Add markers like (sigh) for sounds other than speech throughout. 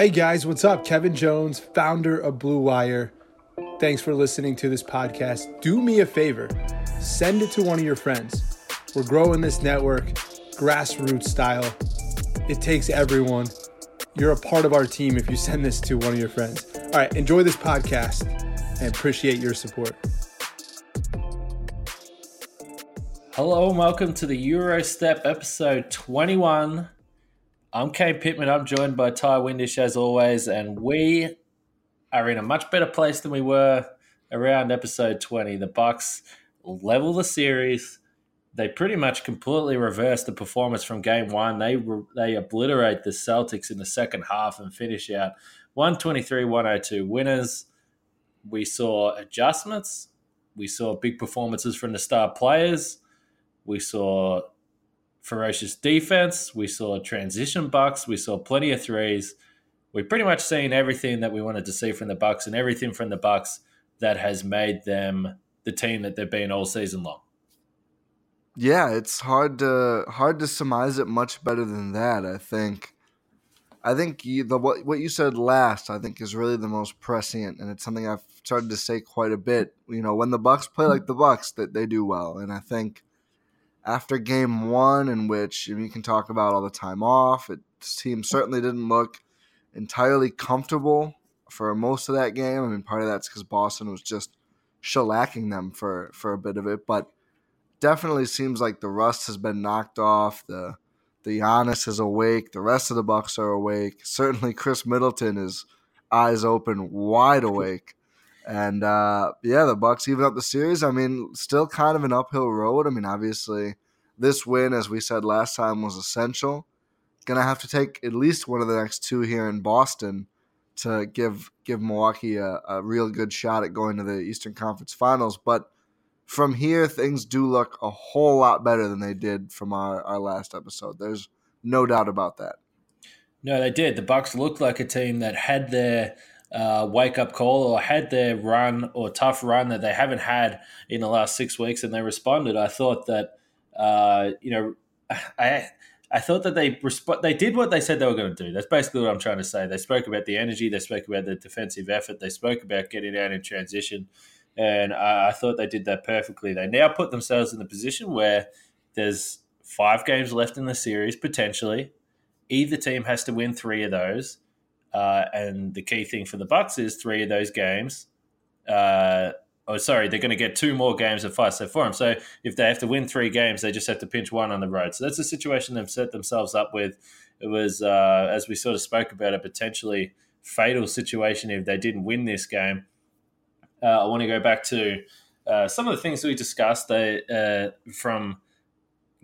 Hey guys, what's up? Kevin Jones, founder of Blue Wire. Thanks for listening to this podcast. Do me a favor, send it to one of your friends. We're growing this network, grassroots style. It takes everyone. You're a part of our team if you send this to one of your friends. All right, enjoy this podcast and appreciate your support. Hello and welcome to the Eurostep episode 21. I'm Kane Pittman. I'm joined by Ti Windisch as always, and we are in a much better place than we were around episode 20. The Bucks level the series. They pretty much completely reverse the performance from game one. They they obliterate the Celtics in the second half and finish out 123 102 winners. We saw adjustments. We saw big performances from the star players. We saw ferocious defense. We saw transition bucks. We saw plenty of threes. We've pretty much seen everything that we wanted to see from the Bucks and everything from the Bucks that has made them the team that they've been all season long. Yeah, it's hard to hard to surmise it much better than that. I think. I think you, the what what you said last, I think, is really the most prescient, and it's something I've started to say quite a bit. You know, when the Bucks play like the Bucks, that they do well, and I think after game one, in which you can talk about all the time off, it, this team certainly didn't look entirely comfortable for most of that game. I mean, part of that's because Boston was just shellacking them for for a bit of it, but definitely seems like the rust has been knocked off. The the Giannis is awake. The rest of the Bucks are awake. Certainly, Khris Middleton is eyes open, wide (laughs) awake. And uh, yeah, the Bucks even up the series. I mean, still kind of an uphill road. I mean, obviously, this win, as we said last time, was essential. Gonna have to take at least one of the next two here in Boston to give give Milwaukee a, a real good shot at going to the Eastern Conference Finals. But from here, things do look a whole lot better than they did from our, our last episode. There's no doubt about that. No, they did. The Bucks looked like a team that had their uh, wake up call or had their run or tough run that they haven't had in the last six weeks, and they responded. I thought that uh, you know, (sighs) I I thought that they resp- they did what they said they were going to do. That's basically what I'm trying to say. They spoke about the energy, they spoke about the defensive effort, they spoke about getting out in transition, and I, I thought they did that perfectly. They now put themselves in the position where there's five games left in the series potentially. Either team has to win three of those uh, and the key thing for the Bucks is three of those games. Uh, oh, sorry, they're going to get two more games of five set for them. So if they have to win three games, they just have to pinch one on the road. So that's a situation they've set themselves up with. It was, uh, as we sort of spoke about, a potentially fatal situation if they didn't win this game. Uh, I want to go back to uh, some of the things we discussed they, uh, from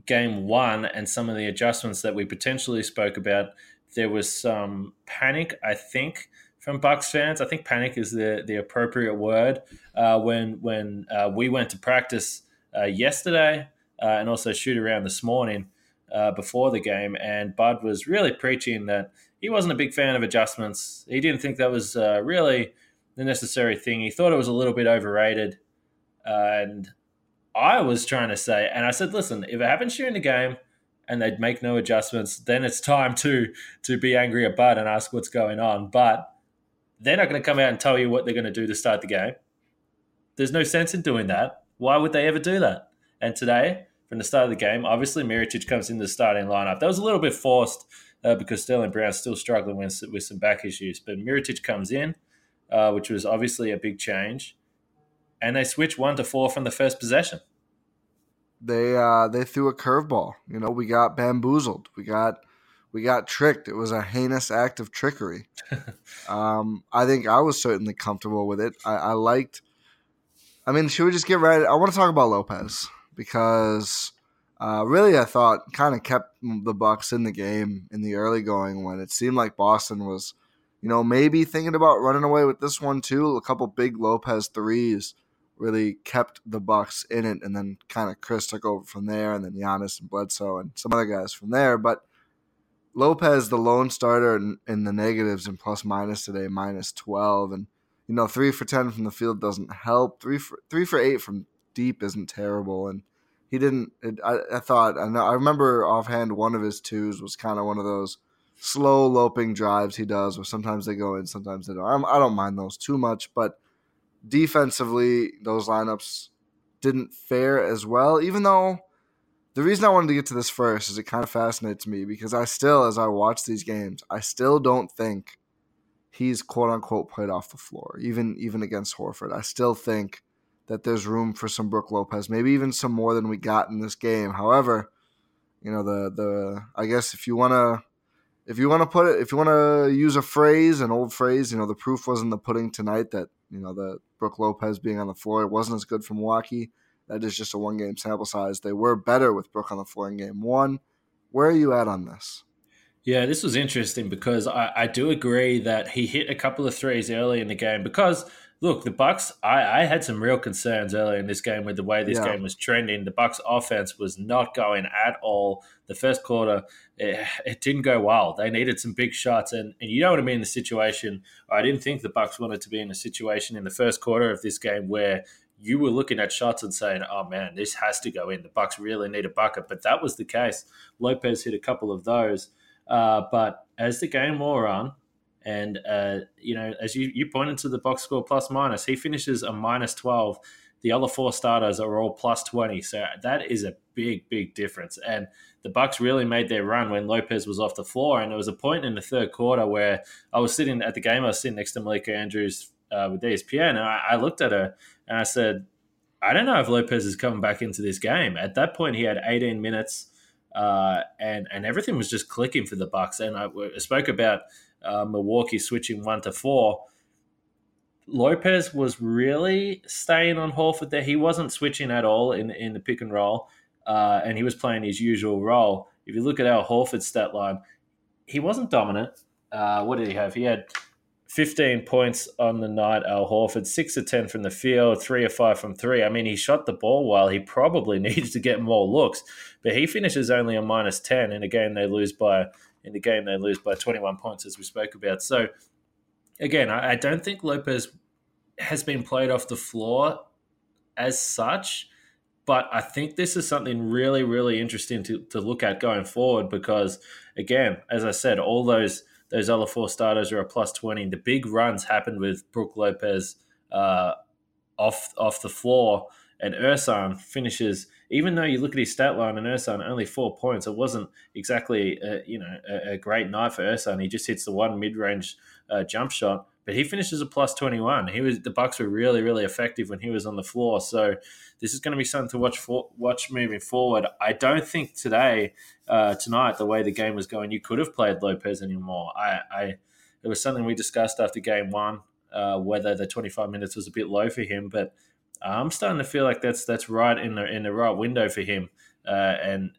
game one and some of the adjustments that we potentially spoke about there was some panic, I think, from Bucks fans. I think panic is the the appropriate word. Uh, when when uh, we went to practice uh, yesterday uh, and also shoot around this morning uh, before the game, and Bud was really preaching that he wasn't a big fan of adjustments. He didn't think that was uh, really the necessary thing. He thought it was a little bit overrated, and I was trying to say, and I said, listen, if it happens during the game and they'd make no adjustments, then it's time to to be angry at Bud and ask what's going on. But they're not going to come out and tell you what they're going to do to start the game. There's no sense in doing that. Why would they ever do that? And today, from the start of the game, obviously Mirotic comes in the starting lineup. That was a little bit forced uh, because Sterling Brown's still struggling with, with some back issues. But Mirotic comes in, uh, which was obviously a big change, and they switch one to four from the first possession. They uh, they threw a curveball. You know, we got bamboozled. We got we got tricked. It was a heinous act of trickery. (laughs) um, I think I was certainly comfortable with it. I, I liked. I mean, should we just get right? I want to talk about Lopez because uh, really, I thought kind of kept the Bucks in the game in the early going when it seemed like Boston was, you know, maybe thinking about running away with this one too. A couple big Lopez threes really kept the Bucks in it, and then kind of Khris took over from there, and then Giannis and Bledsoe and some other guys from there. But Lopez, the lone starter in, in the negatives and plus minus today, minus twelve, and you know three for ten from the field doesn't help. Three for three for eight from deep isn't terrible, and he didn't. It, I, I thought I know I remember offhand one of his twos was kind of one of those slow loping drives he does, where sometimes they go in, sometimes they don't. I'm, I do not mind those too much, but defensively, those lineups didn't fare as well. Even though the reason I wanted to get to this first is it kind of fascinates me because I still, as I watch these games, I still don't think he's quote unquote played off the floor, even even against Horford. I still think that there's room for some Brook Lopez, maybe even some more than we got in this game. However, you know the the I guess if you want to if you want to put it if you want to use a phrase an old phrase you know the proof was in the pudding tonight that you know the Brook Lopez being on the floor wasn't as good for Milwaukee. That is just a one game sample size. They were better with Brook on the floor in game one. Where are you at on this? Yeah this was interesting because I, I do agree that he hit a couple of threes early in the game because look, the Bucks. I, I had some real concerns earlier in this game with the way this yeah. game was trending. The Bucks' offense was not going at all. The first quarter, it, it, didn't go well. They needed some big shots, and, and you don't want to be in the situation. I didn't think the Bucks wanted to be in a situation in the first quarter of this game where you were looking at shots and saying, "Oh man, this has to go in. The Bucks really need a bucket." But that was the case. Lopez hit a couple of those, uh, but as the game wore on, and, uh, you know, as you, you pointed to the box score plus minus, he finishes a minus 12. The other four starters are all plus 20. So that is a big, big difference. And the Bucks really made their run when Lopez was off the floor. And there was a point in the third quarter where I was sitting at the game, I was sitting next to Malika Andrews uh, with ESPN, and I, I looked at her and I said, I don't know if Lopez is coming back into this game. At that point, he had 18 minutes, uh, and and everything was just clicking for the Bucks. And I, I spoke about uh, Milwaukee switching one to four. Lopez was really staying on Horford there. He wasn't switching at all in in the pick and roll, uh, and he was playing his usual role. If you look at our Horford stat line, he wasn't dominant. Uh, what did he have? He had 15 points on the night. Al Horford, six of 10 from the field, three of five from three. I mean, he shot the ball well. He probably (laughs) needed to get more looks, but he finishes only a minus 10 in a game they lose by in the game they lose by 21 points, as we spoke about. So, again, I, I don't think Lopez has been played off the floor as such, but I think this is something really, really interesting to, to look at going forward because, again, as I said, all those those other four starters are a plus 20. The big runs happened with Brook Lopez uh, off off the floor, and Ersan finishes even though you look at his stat line and Ersan only four points, it wasn't exactly a, you know a, a great night for Ersan. He just hits the one mid range uh, jump shot, but he finishes a plus twenty one. He was the Bucks were really really effective when he was on the floor. So this is going to be something to watch for, watch moving forward. I don't think today uh, tonight the way the game was going, you could have played Lopez anymore. I, I it was something we discussed after game one. Uh, whether the 25 minutes was a bit low for him, but I'm starting to feel like that's that's right in the in the right window for him. Uh, and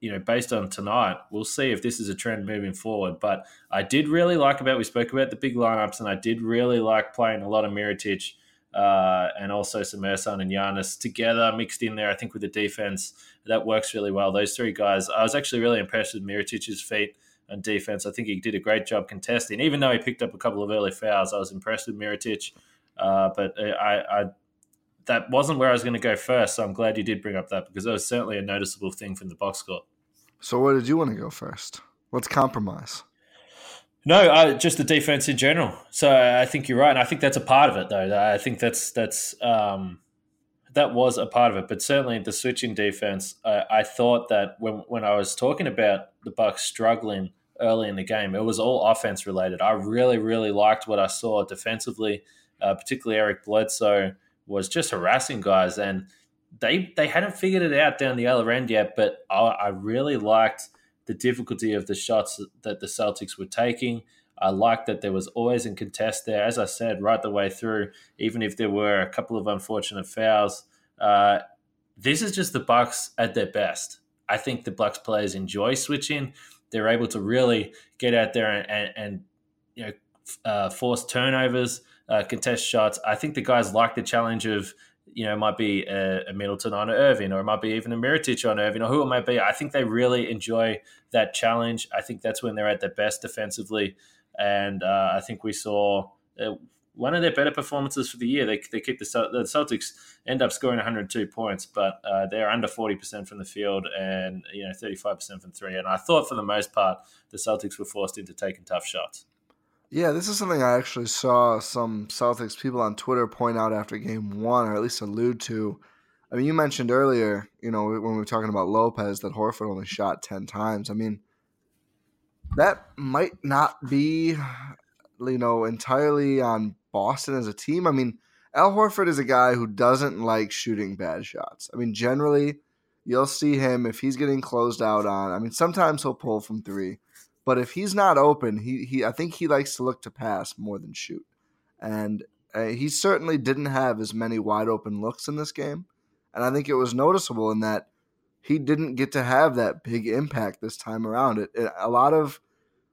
you know, based on tonight, we'll see if this is a trend moving forward. But I did really like about we spoke about the big lineups, and I did really like playing a lot of Mirotic uh, and also some Ersan and Giannis together mixed in there. I think with the defense that works really well. Those three guys, I was actually really impressed with Mirotic's feet and defense. I think he did a great job contesting, even though he picked up a couple of early fouls. I was impressed with Mirotic, uh, but I, I that wasn't where I was going to go first. So I'm glad you did bring up that because that was certainly a noticeable thing from the box score. So where did you want to go first? Let's compromise. No, uh, just the defense in general. So I think you're right, and I think that's a part of it, though. I think that's that's um, that was a part of it, but certainly the switching defense. I, I thought that when when I was talking about the Bucks struggling early in the game, it was all offense related. I really really liked what I saw defensively, uh, particularly Eric Bledsoe was just harassing guys, and they they hadn't figured it out down the other end yet. But I, I really liked the difficulty of the shots that the Celtics were taking. I liked that there was always a contest there, as I said, right the way through. Even if there were a couple of unfortunate fouls, uh, this is just the Bucks at their best. I think the Bucks players enjoy switching. They're able to really get out there and, and, and you know uh, force turnovers, uh, contest shots. I think the guys like the challenge of you know, it might be a, a, Middleton on Irving, or it might be even a Mirotic on Irving, or who it might be. I think they really enjoy that challenge. I think that's when they're at their best defensively, and uh, I think we saw uh, one of their better performances for the year. They, they keep the, the Celtics end up scoring 102 points, but uh, they're under 40% from the field and you know 35% from three. And I thought for the most part the Celtics were forced into taking tough shots. Yeah, this is something I actually saw some Celtics people on Twitter point out after game one, or at least allude to. I mean, you mentioned earlier, you know, when we were talking about Lopez, that Horford only shot 10 times. I mean, that might not be, you know, entirely on Boston as a team. I mean, Al Horford is a guy who doesn't like shooting bad shots. I mean, generally, you'll see him if he's getting closed out on. I mean, sometimes he'll pull from three. But if he's not open, he, he I think he likes to look to pass more than shoot. And uh, he certainly didn't have as many wide open looks in this game. And I think it was noticeable in that he didn't get to have that big impact this time around. It, it a lot of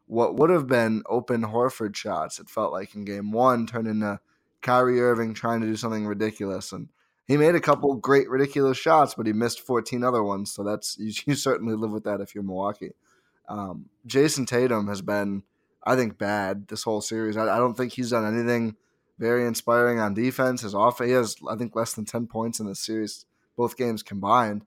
what would have been open Horford shots, it felt like in game one, turned into Kyrie Irving trying to do something ridiculous. And he made a couple great ridiculous shots, but he missed 14 other ones. So that's (laughs) you, you certainly live with that if you're Milwaukee. Um, Jayson Tatum has been, I think, bad this whole series. I, I, don't think he's done anything very inspiring on defense. His off, he has, I think, less than ten points in the series, both games combined.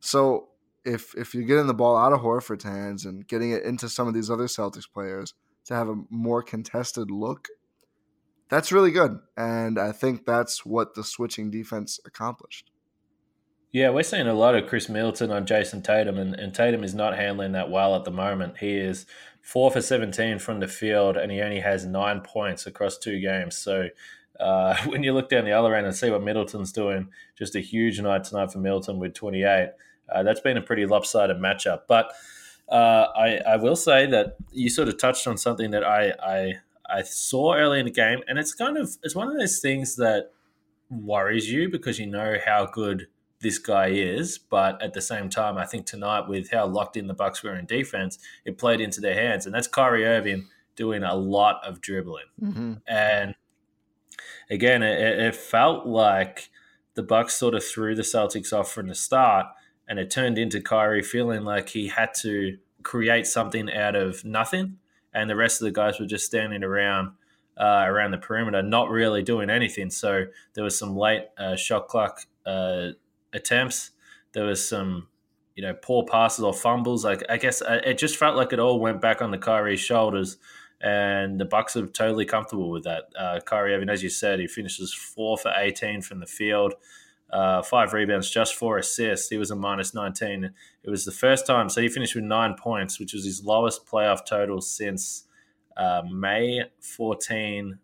So if if you're getting the ball out of Horford's hands and getting it into some of these other Celtics players to have a more contested look, that's really good. And I think that's what the switching defense accomplished. Yeah, we're seeing a lot of Khris Middleton on Jayson Tatum, and, and Tatum is not handling that well at the moment. He is four for 17 from the field, and he only has nine points across two games. So uh, (laughs) when you look down the other end and see what Middleton's doing, just a huge night tonight for Middleton with 28. Uh, that's been a pretty lopsided matchup. But uh, I, I, will say that you sort of touched on something that I, I I saw early in the game, and it's kind of it's one of those things that worries you because you know how good this guy is. But at the same time, I think tonight with how locked in the Bucks were in defense, it played into their hands, and that's Kyrie Irving doing a lot of dribbling. Mm-hmm. And again, it, it, felt like the Bucks sort of threw the Celtics off from the start, and it turned into Kyrie feeling like he had to create something out of nothing, and the rest of the guys were just standing around. Uh, around the perimeter, not really doing anything. So there was some late uh, shot clock uh, attempts. There was some, you know, poor passes or fumbles. Like I guess uh, it just felt like it all went back on the Kyrie's shoulders, and the Bucks are totally comfortable with that. Uh, Kyrie, mean, as you said, he finishes four for eighteen from the field. Uh, five rebounds, just four assists. He was a minus 19. It was the first time. So he finished with nine points, which was his lowest playoff total since uh, May 14,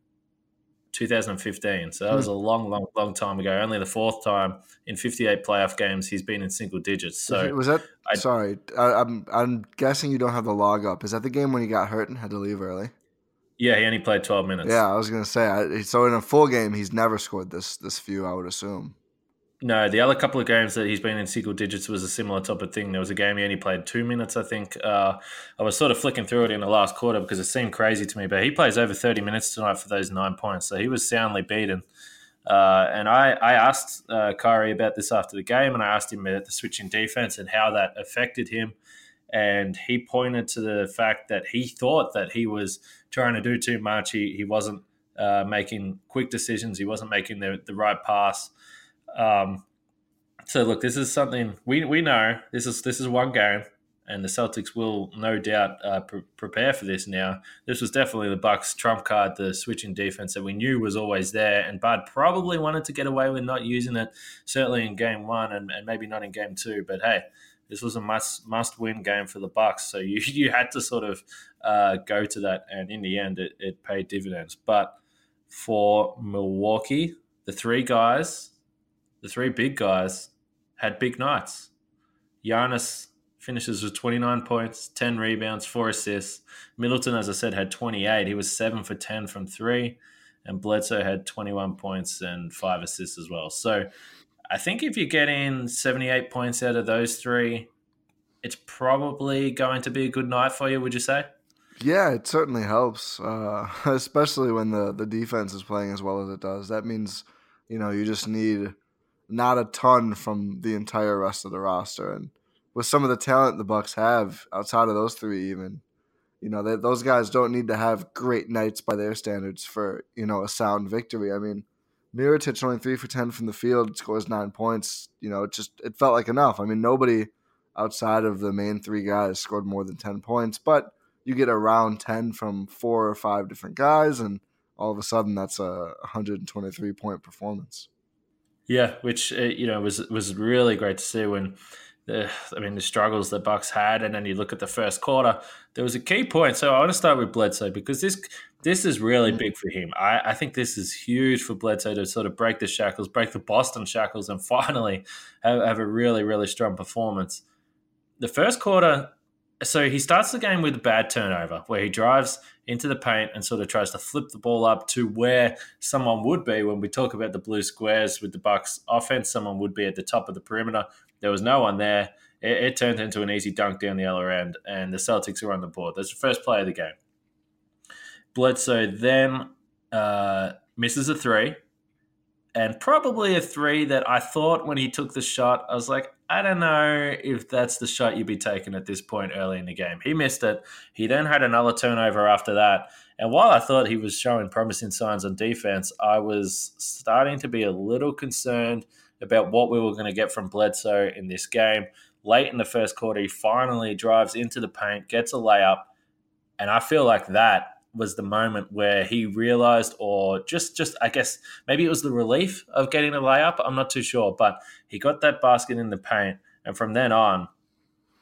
2015. So that was hmm. a long, long, long time ago. Only the fourth time in 58 playoff games he's been in single digits. So was that? I, sorry, I, am I'm, I'm guessing you don't have the log up. Is that the game when he got hurt and had to leave early? Yeah, he only played 12 minutes. Yeah, I was gonna say. I, so in a full game, he's never scored this this few. I would assume. No, the other couple of games that he's been in single digits was a similar type of thing. There was a game he only played two minutes, I think. Uh, I was sort of flicking through it in the last quarter because it seemed crazy to me, but he plays over 30 minutes tonight for those nine points. So he was soundly beaten. Uh, and I, I asked uh, Kyrie about this after the game, and I asked him about the switching defense and how that affected him. And he pointed to the fact that he thought that he was trying to do too much. He, he wasn't uh, making quick decisions, he wasn't making the, the right pass. Um, so look, this is something we, we know. This is this is one game, and the Celtics will no doubt uh, pre- prepare for this. Now, this was definitely the Bucks' trump card, the switching defense that we knew was always there, and Bud probably wanted to get away with not using it, certainly in game one, and, and maybe not in game two. But hey, this was a must must win game for the Bucks, so (laughs) you you had to sort of uh, go to that, and in the end, it, it paid dividends. But for Milwaukee, the three guys the three big guys had big nights. Giannis finishes with 29 points, 10 rebounds, four assists. Middleton, as I said, had 28. He was seven for 10 from three. And Bledsoe had 21 points and five assists as well. So I think if you're getting 78 points out of those three, it's probably going to be a good night for you, would you say? Yeah, it certainly helps, uh, (laughs) especially when the, the defense is playing as well as it does. That means, you know, you just need not a ton from the entire rest of the roster. And with some of the talent the Bucks have outside of those three, even you know, they, those guys don't need to have great nights by their standards for you know a sound victory. I mean, Mirotic only three for ten from the field, scores nine points. You know, it just it felt like enough. I mean, nobody outside of the main three guys scored more than ten points, but you get around ten from four or five different guys, and all of a sudden that's a 123 point performance. Yeah, which uh, you know was was really great to see when the I mean the struggles the Bucks had, and then you look at the first quarter. There was a key point. So I want to start with Bledsoe because this this is really big for him. I, I think this is huge for Bledsoe to sort of break the shackles, break the Boston shackles, and (laughs) finally have, have a really really strong performance. The first quarter, so he starts the game with a bad turnover where he drives into the paint and sort of tries to flip the ball up to where someone would be when we talk about the blue squares with the Bucks offense. Someone would be at the top of the perimeter. There was no one there. It, it turned into an easy dunk down the other end, and the Celtics were on the board. That's the first play of the game. Bledsoe then uh, misses a three, and probably a three that I thought when he took the shot, I was like, I don't know if that's the shot you'd be taking at this point early in the game. He missed it. He then had another turnover after that. And while I thought he was showing promising signs on defense, I was starting to be a little concerned about what we were going to get from Bledsoe in this game. Late in the first quarter, he finally drives into the paint, gets a layup. And I feel like that was the moment where he realized or just just I guess maybe it was the relief of getting a layup I'm not too sure but he got that basket in the paint and from then on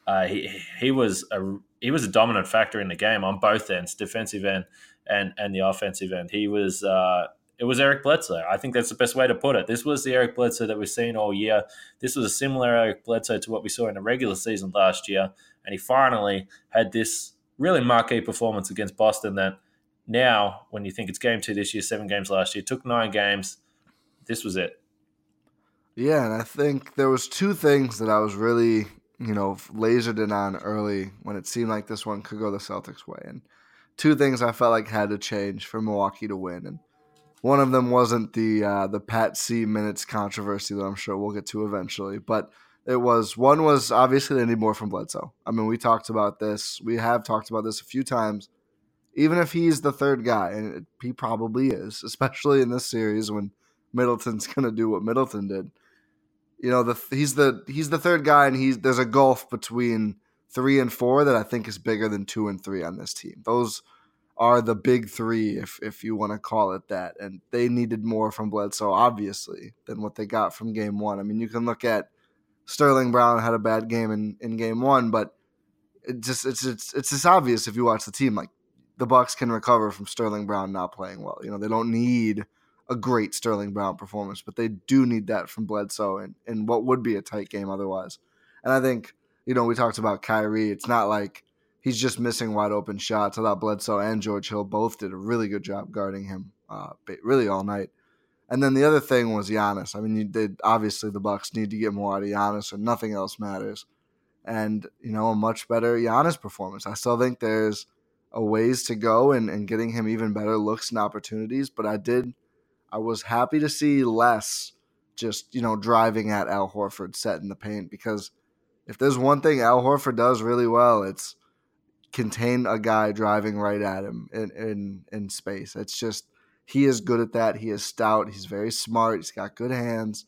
uh, he he was a he was a dominant factor in the game on both ends defensive end and and the offensive end he was uh, it was Eric Bledsoe. I think that's the best way to put it. This was the Eric Bledsoe that we've seen all year. This was a similar Eric Bledsoe to what we saw in the regular season last year. And he finally had this really marquee performance against Boston that now, when you think it's game two this year, seven games last year, took nine games. This was it. Yeah, and I think there was two things that I was really, you know, lasered in on early when it seemed like this one could go the Celtics' way, and two things I felt like had to change for Milwaukee to win. And one of them wasn't the uh, the Pat C minutes controversy that I'm sure we'll get to eventually, but it was one was obviously they need more from Bledsoe. I mean, we talked about this. We have talked about this a few times. Even if he's the third guy, and he probably is, (laughs) especially in this series when Middleton's (laughs) going to do what Middleton did. You know, the he's the he's the third guy, and he's there's a gulf between three and four that I think is bigger than two and three on this team. Those are the big three, if if you want to call it that. And they needed more from Bledsoe, obviously, than what they got from game one. I mean, you can look at Sterling Brown had a bad game in, in game one, but it just it's it's it's just obvious if you watch the team. Like the Bucks can recover from Sterling Brown not playing well. You know, they don't need a great Sterling Brown performance, but they do need that from Bledsoe and in what would be a tight game otherwise. And I think, you know, we talked about Kyrie. It's not like he's just missing wide open shots. I thought Bledsoe and George Hill both did a really good job guarding him, uh, really all night. And then the other thing was Giannis. I mean, you did obviously the Bucks need to get more out of Giannis, and nothing else matters. And you know, a much better Giannis performance. I still think there's a ways to go and getting him even better looks and opportunities. But I did, I was happy to see less just you know driving at Al Horford set in the paint because if there's one thing Al Horford does really well, it's contain a guy driving right at him in in, in space. It's just he is good at that. He is stout. He's very smart. He's got good hands,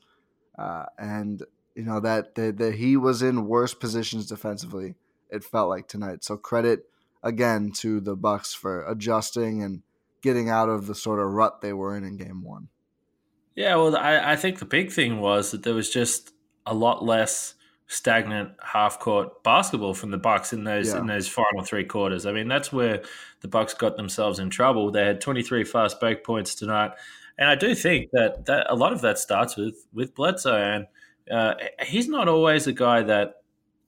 uh, and you know that that he was in worse positions defensively. It felt like tonight. So credit again to the Bucks for adjusting and getting out of the sort of rut they were in in Game One. Yeah, well, I, I think the big thing was that there was just a lot less stagnant half court basketball from the Bucks in those yeah. in those final three quarters. I mean, that's where the Bucks got themselves in trouble. They had 23 fast break points tonight, and I do think that that a lot of that starts with with Bledsoe, and uh, he's not always a guy that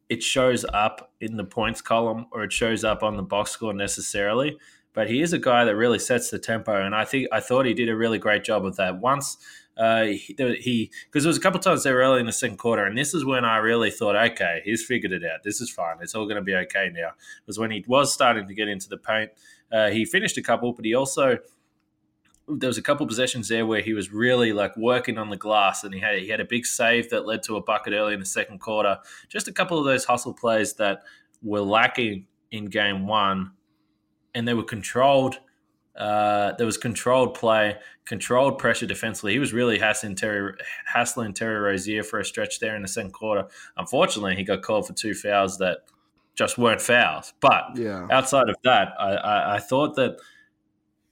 it shows up in the points column or it shows up on the box score necessarily. But he is a guy that really sets the tempo, and I think I thought he did a really great job of that. Once uh, he because there was a couple times there early in the second quarter, and this is when I really thought, okay, he's figured it out. This is fine. It's all going to be okay now. Was when he was starting to get into the paint. Uh, he finished a couple, but he also there was a couple possessions there where he was really like working on the glass, and he had he had a big save that led to a bucket early in the second quarter. Just a couple of those hustle plays that were lacking in game one, and they were controlled uh, there was controlled play, controlled pressure defensively. He was really hassling Terry, hassling Terry Rozier for a stretch there in the second quarter. Unfortunately, he got called for two fouls that just weren't fouls. But yeah. outside of that, I, I, I thought that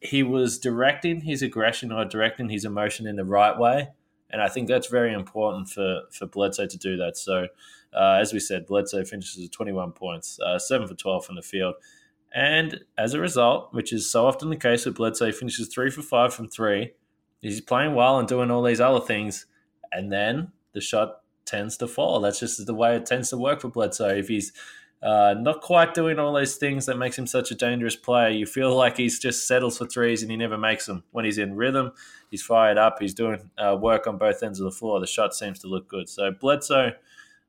he was directing his aggression or directing his emotion in the right way. And I think that's very important for, for Bledsoe to do that. So, uh, as we said, Bledsoe finishes with 21 points, uh, 7 for 12 from the field. And as a result, which is so often the case with Bledsoe, finishes three for five from three. He's playing well and doing all these other things, and then the shot tends to fall. That's just the way it tends to work for Bledsoe. If he's uh, not quite doing all those things that makes him such a dangerous player, you feel like he's just settles for threes and he never makes them. When he's in rhythm, he's fired up. He's doing uh, work on both ends of the floor. The shot seems to look good. So Bledsoe,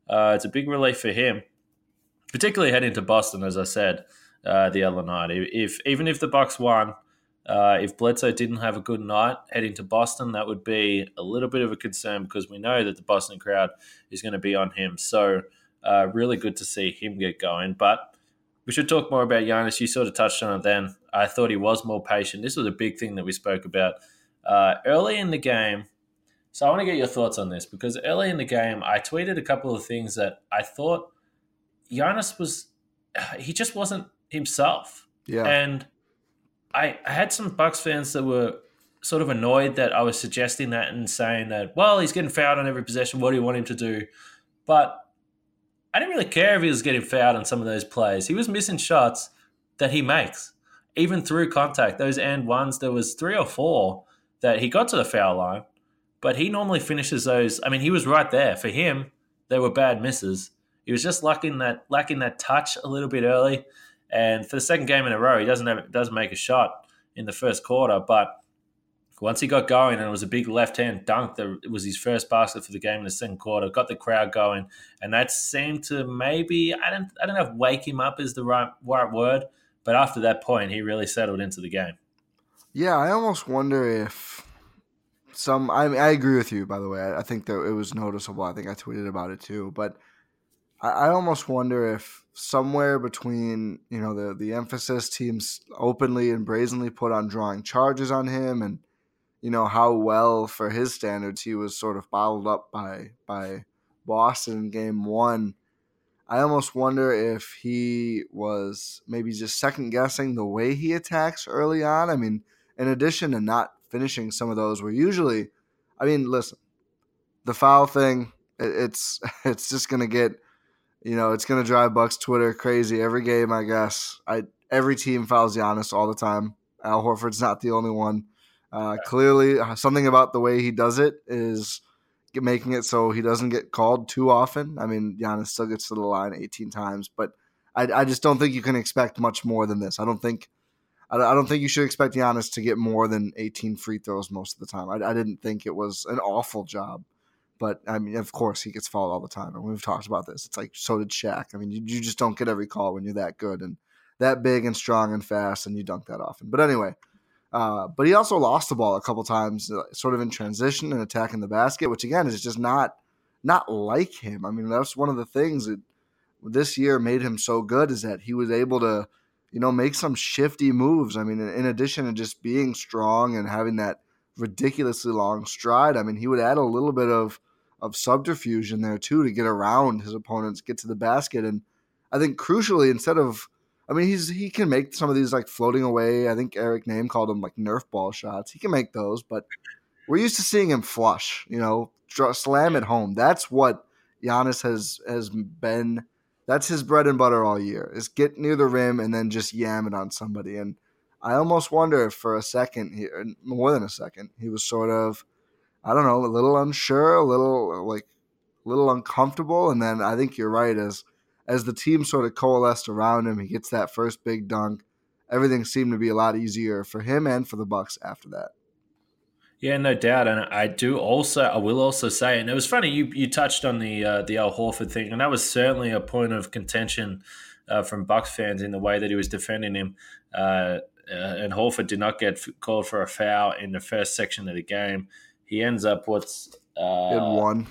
uh, it's a big relief for him, particularly heading to Boston, as I said uh, the other night. If even if the Bucks won, uh, if Bledsoe didn't have a good night heading to Boston, that would be a little bit of a concern because we know that the Boston crowd is going to be on him. So uh, really good to see him get going. But we should talk more about Giannis. You sort of touched on it then. I thought he was more patient. This was a big thing that we spoke about uh, early in the game. So I want to get your thoughts on this because early in the game, I tweeted a couple of things that I thought Giannis was. He just wasn't himself. Yeah. And I, I had some Bucks fans that were sort of annoyed that I was suggesting that and saying that, well, he's getting fouled on every possession. What do you want him to do? But I didn't really care if he was getting fouled on some of those plays. He was missing shots that he makes, even through contact. Those and ones, there was three or four that he got to the foul line, but he normally finishes those. I mean, he was right there. For him, they were bad misses. He was just lacking that lacking that touch a little bit early. And for the second game in a row, he doesn't have, doesn't make a shot in the first quarter, but once he got going and it was a big left hand dunk that it was his first basket for the game in the second quarter, got the crowd going, and that seemed to maybe I don't I don't know if wake him up is the right right word, but after that point he really settled into the game. Yeah, I almost wonder if some I I agree with you by the way. I think that it was noticeable. I think I tweeted about it too, but I, I almost wonder if somewhere between you know the the emphasis teams openly and brazenly put on drawing charges on him and you know how well for his standards he was sort of bottled up by by Boston in game 1 I almost wonder if he was maybe just second guessing the way he attacks early on. I mean in addition to not finishing some of those where usually I mean listen the foul thing it's (laughs) it's just going to get you know, it's gonna drive Bucks Twitter crazy every game. I guess I every team fouls Giannis all the time. Al Horford's not the only one. Uh, clearly, uh, something about the way he does it is making it so he doesn't get called too often. I mean, Giannis still gets to the line 18 times, but I, I just don't think you can expect much more than this. I don't think. I, I don't think you should expect Giannis to get more than 18 free throws most of the time. I, I didn't think it was an awful job. But I mean, of course, he gets fouled all the time, and we've talked about this. It's like so did Shaq. I mean, you, you just don't get every call when you're that good and that big and strong and fast, and you dunk that often. But anyway, uh, but he also lost the ball a couple times, uh, sort of in transition and attacking the basket, which again is just not not like him. I mean, that's one of the things that this year made him so good is that he was able to, you know, make some shifty moves. I mean, in addition to just being strong and having that ridiculously long stride, I mean, he would add a little bit of of subterfuge in there too to get around his opponents, get to the basket, and I think crucially, instead of, I mean, he's he can make some of these like floating away. I think Eric Nehm called them like Nerf ball shots. He can make those, but we're used to seeing him flush, you know, slam it home. That's what Giannis has has been. That's his bread and butter all year is get near the rim and then just yam it on somebody. And I almost wonder if for a second, here, more than a second, he was sort of I don't know, a little unsure, a little like a little uncomfortable, and then I think you're right as as the team sort of coalesced around him, he gets that first big dunk. Everything seemed to be a lot easier for him and for the Bucks after that. Yeah, no doubt, and I do also. I will also say, and it was funny you you touched on the uh, the Al Horford thing, and that was certainly a point of contention uh, from Bucks fans in the way that he was defending him. Uh, uh and Horford did not get called for a foul in the first section of the game he ends up what's uh, in one.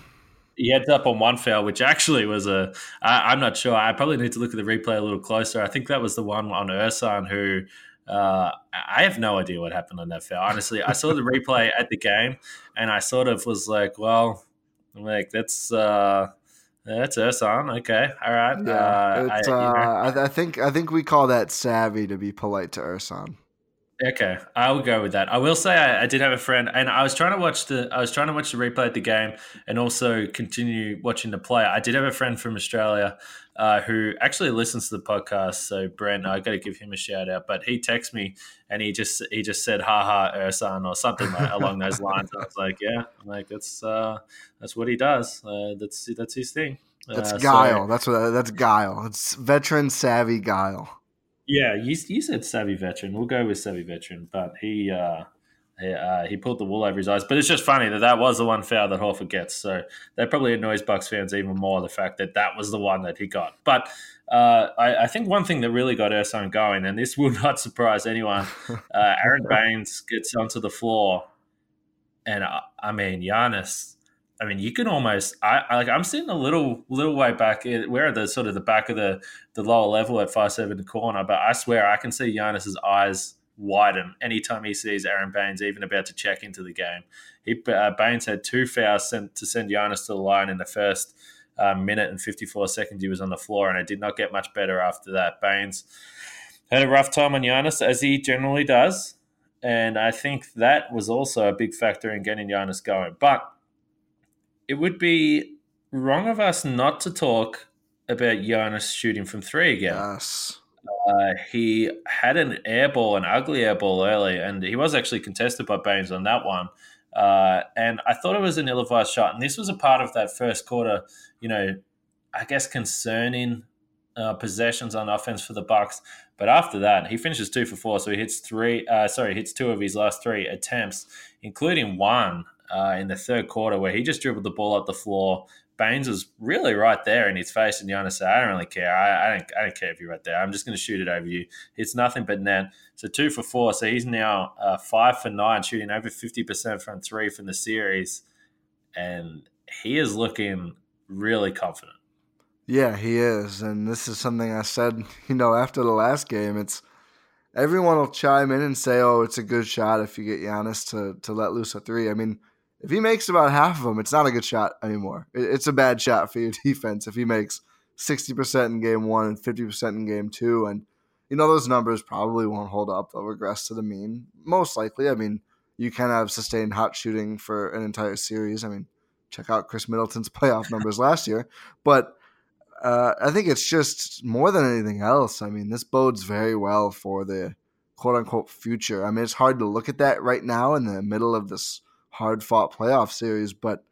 He ends up on one foul, which actually was a. I, I'm not sure. I probably need to look at the replay a little closer. I think that was the one on Ersan who. Uh, I have no idea what happened on that foul. Honestly, I saw the replay at the game, and I sort of was like, "Well, like that's uh, that's Ersan. Okay, all right." Yeah, uh, I, you know. I, I, think I think we call that savvy to be polite to Ersan. Okay, I will go with that. I will say I, I, did have a friend, and I was trying to watch the I was trying to watch the replay of the game, and also continue watching the play. I did have a friend from Australia uh, who actually listens to the podcast. So Brent, I got to give him a shout out. But he texted me, and he just he just said "Ha ha Ersan" or something like, along those (laughs) lines. I was like, yeah, I'm like that's uh, that's what he does. Uh, that's that's his thing. That's uh, guile. So, that's what that's guile. It's veteran savvy guile. Yeah, you, you said savvy veteran. We'll go with savvy veteran, but he uh, he, uh, he pulled the wool over his eyes. But it's just funny that that was the one foul that Horford gets. So that probably annoys Bucks fans even more the fact that that was the one that he got. But uh, I, I, think one thing that really got Ersan going, and this (laughs) will not surprise anyone, uh, Aron (laughs) Baynes gets onto the floor, and I, I mean Giannis I mean, you can almost. I, I like. I'm sitting a little little way back. We're at the sort of the back of the the lower level at five seven corner, but I swear I can see Giannis's eyes widen anytime he sees Aron Baynes even about to check into the game. He uh, Baynes had two fouls sent to send Giannis to the line in the first uh, minute and 54 seconds he was on the floor, and it did not get much better after that. Baynes had a rough time on Giannis as he generally does, and I think that was also a big factor in getting Giannis going, but it would be wrong of us not to talk about Giannis shooting from three again. Yes. Uh, he had an airball, an ugly airball early, and he was actually contested by Baynes on that one. Uh, and I thought it was an ill-advised shot. And this was a part of that first quarter, you know, I guess concerning uh, possessions on offense for the Bucks. But after that, he finishes two for four, so he hits three. Uh, sorry, hits two of his last three attempts, including one uh, in the third quarter where he just dribbled the ball up the floor. Baynes was really right there in his face, and Giannis said, "I don't really care. I, I don't. I don't care if you're right there. I'm just going to shoot it over you. It's nothing but net." So two for four. So he's now uh, five for nine, shooting over fifty percent from three from the series, and he is looking really confident. Yeah, he is, and this is something I said. (laughs) You know, after the last game, it's everyone will chime in and say, "Oh, it's a good shot if you get Giannis to to let loose a three. I mean if he makes about half of them, it's not a good shot anymore. It's a bad shot for your (laughs) defense if he makes 60% in game one and 50% in game two. And, you know, those numbers probably won't hold up. They'll regress to the mean, most likely. I mean, you can have sustained hot shooting for an entire series. I mean, check out Khris Middleton's (laughs) playoff numbers last year. But uh, I think it's just more than anything else. I mean, this bodes very well for the quote unquote future. I mean, it's hard to look at that right now in the middle of this hard fought playoff series. But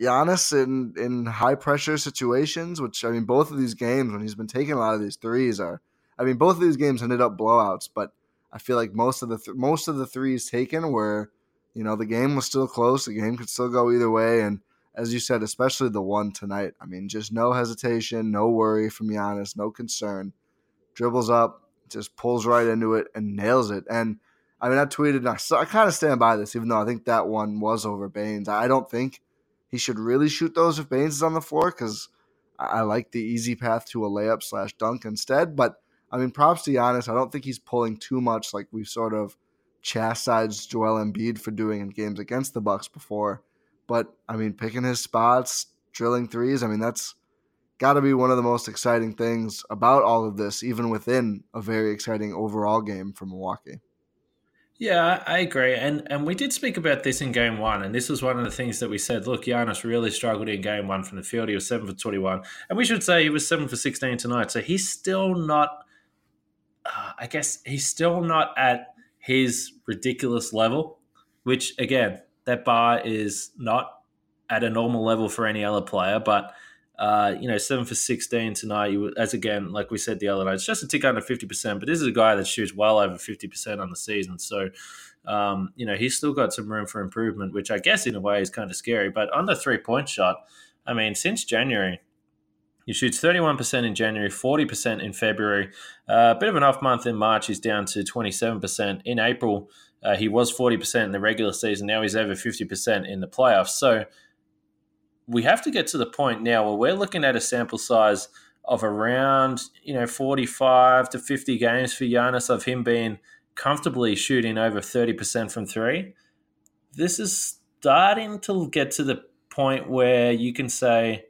Giannis in in high pressure situations, which I mean, both of these games when he's been taking a lot of these threes are, I mean, both of these games ended up blowouts, but I feel like most of the th- most of the threes taken were, you know, the game was still close. The game could still go either way, and as you said, especially the one tonight. I mean, just no hesitation, no worry from Giannis, no concern. Dribbles up, just pulls right into it and nails it. And I mean, I tweeted, I, I kind of stand by this, even though I think that one was over Baynes. I don't think he should really shoot those if Baynes is on the floor because I, I like the easy path to a layup slash dunk instead. But I mean, props to Giannis. I don't think he's pulling too much like we've sort of chastised Joel Embiid for doing in games against the Bucks before. But I mean, picking his spots, drilling threes. I mean, that's got to be one of the most exciting things about all of this, even within a very exciting overall game for Milwaukee. Yeah, I agree, and and we did speak about this in game one, and this was one of the things that we said. Look, Giannis really struggled in game one from the field. He was seven for twenty-one, and we should say he was seven for sixteen tonight. So he's still not. Uh, I guess he's still not at his ridiculous level, which again, that bar is not at a normal level for any other player, but uh, you know, seven for 16 tonight. You, as again, like we said the other night, it's just a tick under 50%, but this is a guy that shoots well over 50% on the season. So, um, you know, he's still got some room for improvement, which I guess in a way is kind of scary. But on the three point shot, I mean, since January, he shoots 31% in January, 40% in February. A uh, bit of an off month in March. He's down to 27%. In April, uh, he was 40% in the regular season. Now he's over 50% in the playoffs. So, we have to get to the point now where we're looking at a sample size of around you know 45 to 50 games for Giannis of him being comfortably shooting over 30% from three. This is starting to get to the point where you can say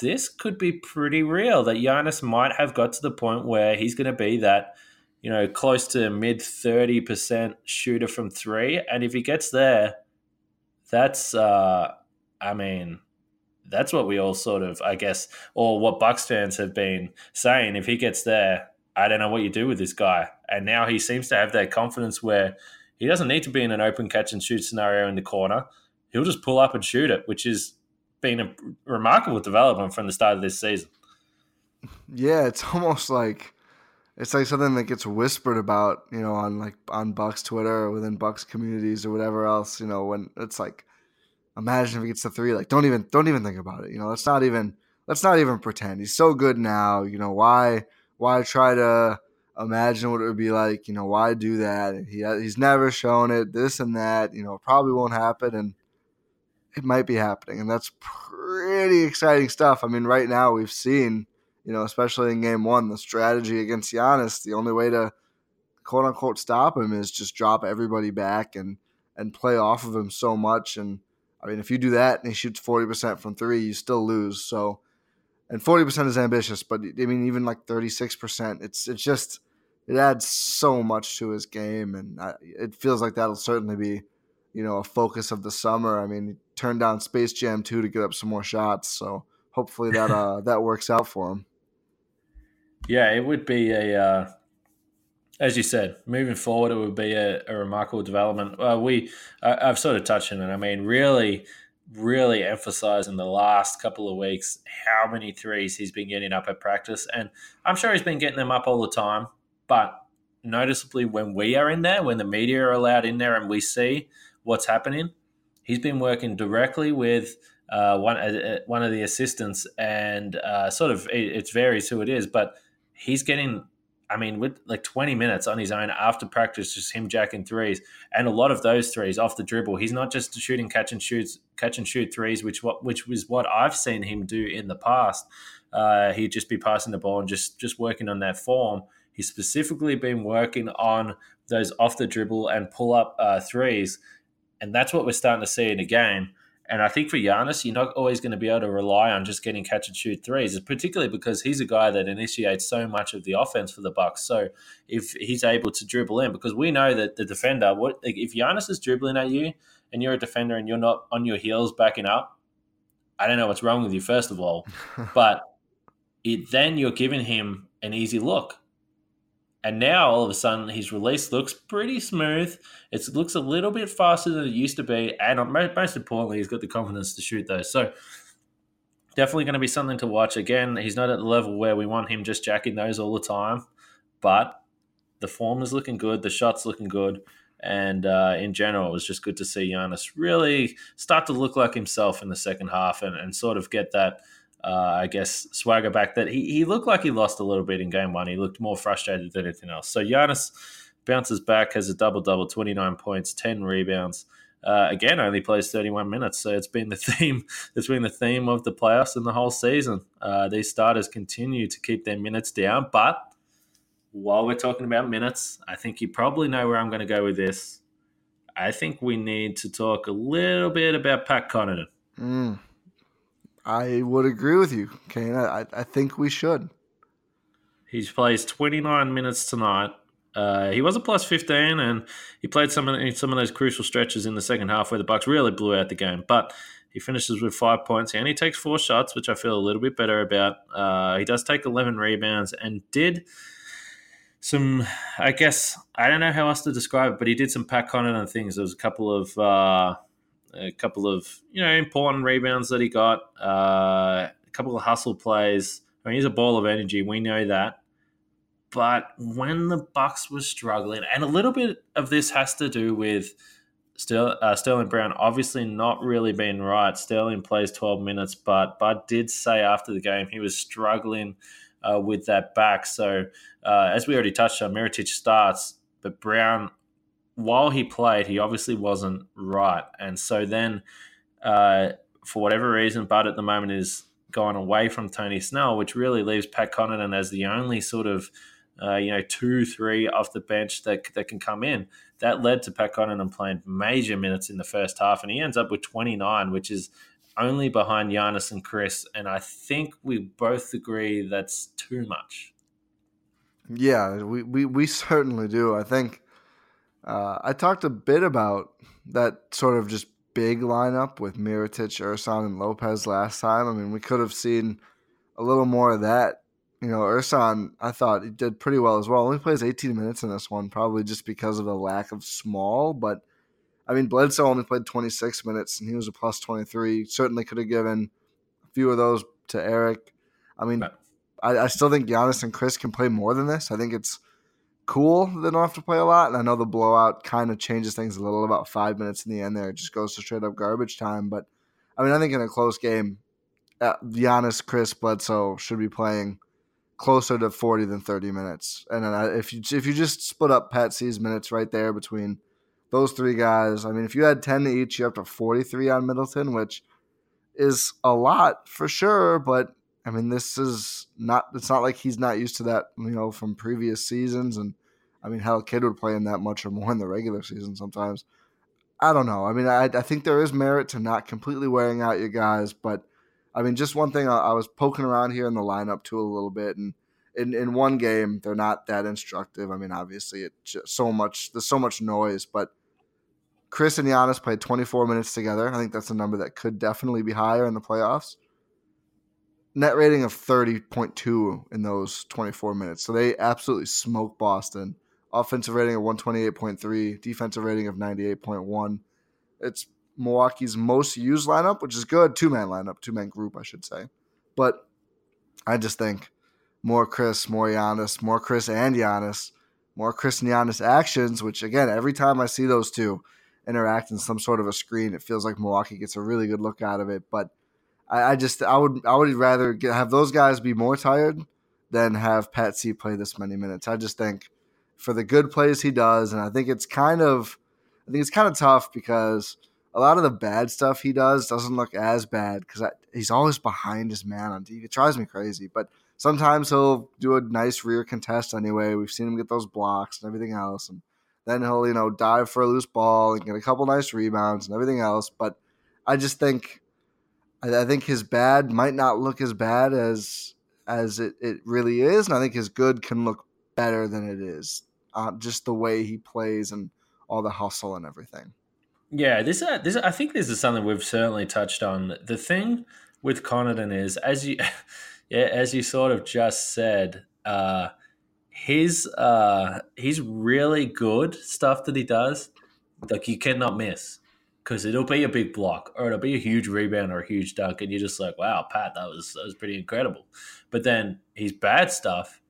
this could be pretty real that Giannis might have got to the point where he's going to be that you know close to mid 30% shooter from three and if he gets there that's uh I mean, that's what we all sort of, I guess, or what Bucks fans have been saying. If he gets there, I don't know what you do with this guy. And now he seems to have that confidence where he doesn't need to be in an open catch and shoot scenario in the corner. He'll just pull up and shoot it, which has been a remarkable development from the start of this season. Yeah, it's (laughs) almost like it's like something that gets whispered about, you know, on like on Bucks Twitter or within Bucks communities or whatever else, you know, when it's like imagine if he gets the three. Like, don't even don't even think about it. You know, let's not even let's not even pretend. He's so good now. You know, why why try to imagine what it would be like? You know, why do that? He he's never shown it. This and that. You know, probably won't happen, and it might be happening, and that's pretty exciting stuff. I mean, right now we've seen. You know, especially in game one, the strategy against Giannis, the only way to quote unquote stop him is just drop everybody back and and play off of him so much and I mean, if you do that and he shoots forty percent from three, you still lose. So, and forty percent is ambitious, but I mean, even like thirty six percent, it's it's just it adds so much to his game, and I, it feels like that'll certainly be, you know, a focus of the summer. I mean, he turned down Space Jam two to get up some more shots, so hopefully that (laughs) uh that works out for him. Yeah, it would be a uh, as you said, moving forward, it would be a, a remarkable development. Uh, we, I, have sort of touched on it. I mean, really, really emphasized in the last couple of weeks how many threes he's been getting up at practice, and I'm sure he's been getting them up all the time. But noticeably, when we are in there, when the media are allowed in there, and we see what's happening, he's been working directly with. Uh, one uh, one of the assistants, and uh, sort of it, it varies who it is, but he's getting I mean, with like 20 minutes on his own after practice, just him jacking threes, and a lot of those threes off the dribble. He's not just shooting catch and shoots, catch and shoot threes, which what which was what I've seen him do in the past. Uh, he'd just be passing the ball and just just working on that form. He's specifically been working on those off the dribble and pull up uh, threes, and that's what we're starting to see in the game. And I think for Giannis, you're not always going to be able to rely on just getting catch and shoot threes, particularly because he's a guy that initiates so much of the offense for the Bucks. So if he's able to dribble in, because we know that the defender, what if Giannis is dribbling at you and you're a defender and you're not on your heels backing up, I don't know what's wrong with you, first of all, (laughs) but it, then you're giving him an easy look. And now all of a sudden his release looks pretty smooth. It looks a little bit faster than it used to be, and most importantly, he's got the confidence to shoot those. So definitely going to be something to watch. Again, he's not at the level where we want him just jacking those all the time, but the form is looking good, the shots looking good, and uh, in general, it was just good to see Giannis really start to look like himself in the second half and, and sort of get that. Uh, I guess swagger back that he, he looked like he lost a little bit in game one. He looked more frustrated than anything else. So Giannis bounces back, has a double double, 29 points, 10 rebounds. Uh, again, only plays 31 minutes. So it's been the (laughs) theme. It's been the theme of the playoffs and the whole season. Uh, these starters continue to keep their minutes down. But while we're talking about minutes, I think you probably know where I'm going to go with this. I think we need to talk a little bit about Pat Connaughton. Mm, I would agree with you, Kane. I, I think we should. He plays 29 minutes tonight. Uh, he was a plus 15 and he played some of, some of those crucial stretches in the second half where the Bucks really blew out the game. But he finishes with five points. He only takes four shots, which I feel a little bit better about. Uh, he does take 11 rebounds and did some, I guess, I don't know how else to describe it, but he did some Pat Connaughton things. There was a couple of, uh, a couple of, you know, important rebounds that he got, uh, a couple of hustle plays. I mean, he's a ball of energy. We know that. But when the Bucks were struggling, and a little bit of this has to do with uh, Sterling Brown obviously not really being right. Sterling plays 12 minutes, but Bud did say after the game he was struggling uh, with that back. So, uh, as we already touched on, Mirotic starts, but Brown, while he played, he obviously wasn't right. And so then, uh, for whatever reason, Bud at the moment is gone away from Tony Snell, which really leaves Pat Connaughton as the only sort of uh, you know, two, three off the bench that, that can come in. That led to Pat Connaughton playing major minutes in the first half, and he ends up with 29, which is only behind Giannis and Khris. And I think we both agree that's too much. Yeah, we, we, we certainly do. I think uh, I talked a bit about that sort of just big lineup with Mirotic, Ersan, and Lopez last time. I mean, we could have seen a little more of that you know, Ersan, I thought he did pretty well as well. Only plays 18 minutes in this one, probably just because of the lack of small. But I mean, Bledsoe only played 26 minutes, and he was a plus 23. Certainly could have given a few of those to Eric. I mean, I, I, still think Giannis and Khris can play more than this. I think it's cool they don't have to play a lot, and I know the blowout kind of changes things a little. About five minutes in the end, there it just goes to straight up garbage time. But I mean, I think in a close game, uh, Giannis, Khris, Bledsoe should be playing closer to 40 than 30 minutes. And if you if you just split up Pat C's minutes right there between those three guys, I mean, if you had 10 to each, you're up to 43 on Middleton, which is a lot for sure. But I mean, this is not. It's not like he's not used to that, you know, from previous seasons. And I mean, hell, kid would play in that much or more in the regular season sometimes. I don't know. I mean, I, I think there is merit to not completely wearing out your guys, but I mean, just one thing I, I was poking around here in the lineup too a little bit, and in, in one game they're not that instructive. I mean, obviously it's so much there's so much noise, but Khris and Giannis played 24 minutes together. I think that's a number that could definitely be higher in the playoffs. Net rating of 30.2 in those 24 minutes. So they absolutely smoked Boston. Offensive rating of 128.3, defensive rating of 98.1. It's Milwaukee's most used lineup, which is good. Two man lineup, two man group, I should say. But I just think more Khris, more Giannis, more Khris and Giannis, more Khris and Giannis actions, which again, every time I see those two interact in some sort of a screen, it feels like Milwaukee gets a really good look out of it. But I, I just I would I would rather get, have those guys be more tired than have Pat C play this many minutes. I just think for the good plays he does, and I think it's kind of I think it's kind of tough because a lot of the bad stuff he does doesn't look as bad because he's always behind his man on TV. It drives me crazy, but sometimes he'll do a nice rear contest anyway. We've seen him get those blocks and everything else, and then he'll you know dive for a loose ball and get a couple nice rebounds and everything else. But I just think I, think his bad might not look as bad as as it, it really is, and I think his good can look better than it is. Uh, just the way he plays and all the hustle and everything. Yeah, this uh, this I think this is something we've certainly touched on. The thing with Connaughton is, as you (laughs) yeah, as you sort of just said, uh, his uh, he's really good stuff that he does. Like you cannot miss because it'll be a big block or it'll be a huge rebound or a huge dunk, and you're just like, wow, Pat, that was that was pretty incredible. But then his bad stuff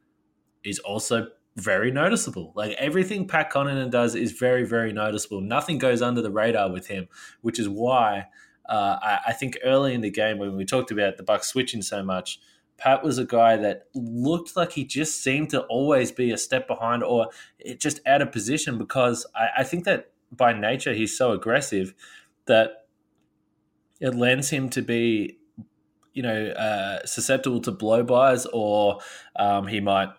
is also very noticeable. Like everything Pat Connaughton does is very, very noticeable. Nothing goes under the radar with him, which is why uh, I, I, think early in the game when we talked about the Bucks switching so much, Pat was a guy that looked like he just seemed to always be a step behind or just out of position because I, I think that by nature he's so aggressive that it lends him to be, you know, uh, susceptible to blow bys or um, he might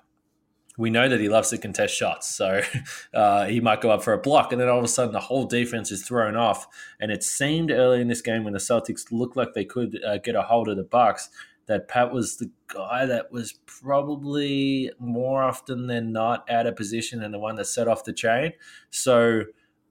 we know that he loves to contest shots. So (laughs) uh, he might go up for a block, and then all of a sudden the whole defense is thrown off. And it seemed early in this game when the Celtics looked like they could uh, get a hold of the Bucks that Pat was the guy that was probably more often than not out of position and the one that set off the chain. So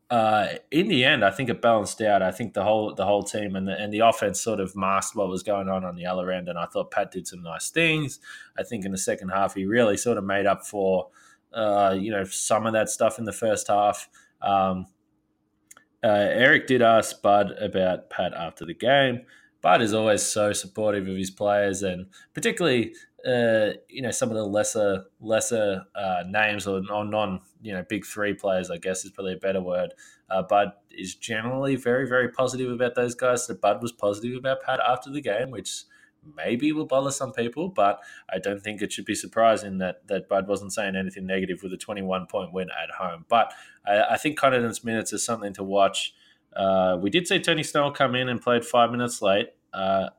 uh, in the end, I think it balanced out. I think the whole the whole team and the and the offense sort of masked what was going on on the other end. And I thought Pat did some nice things. I think in the second half he really sort of made up for uh, you know some of that stuff in the first half. Um, uh, Eric did ask Bud about Pat after the game. Bud is always so supportive of his players, and particularly uh, you know some of the lesser lesser uh, names or, or, non you know big three players, I guess is probably a better word. Uh, Bud is generally very very positive about those guys. So Bud was positive about Pat after the game, which maybe will bother some people, but I don't think it should be surprising that that Bud wasn't saying anything negative with a 21 point win at home. But I, I think Connaughton's minutes is something to watch. Uh, we did see Tony Snell come in and played five minutes late. Uh,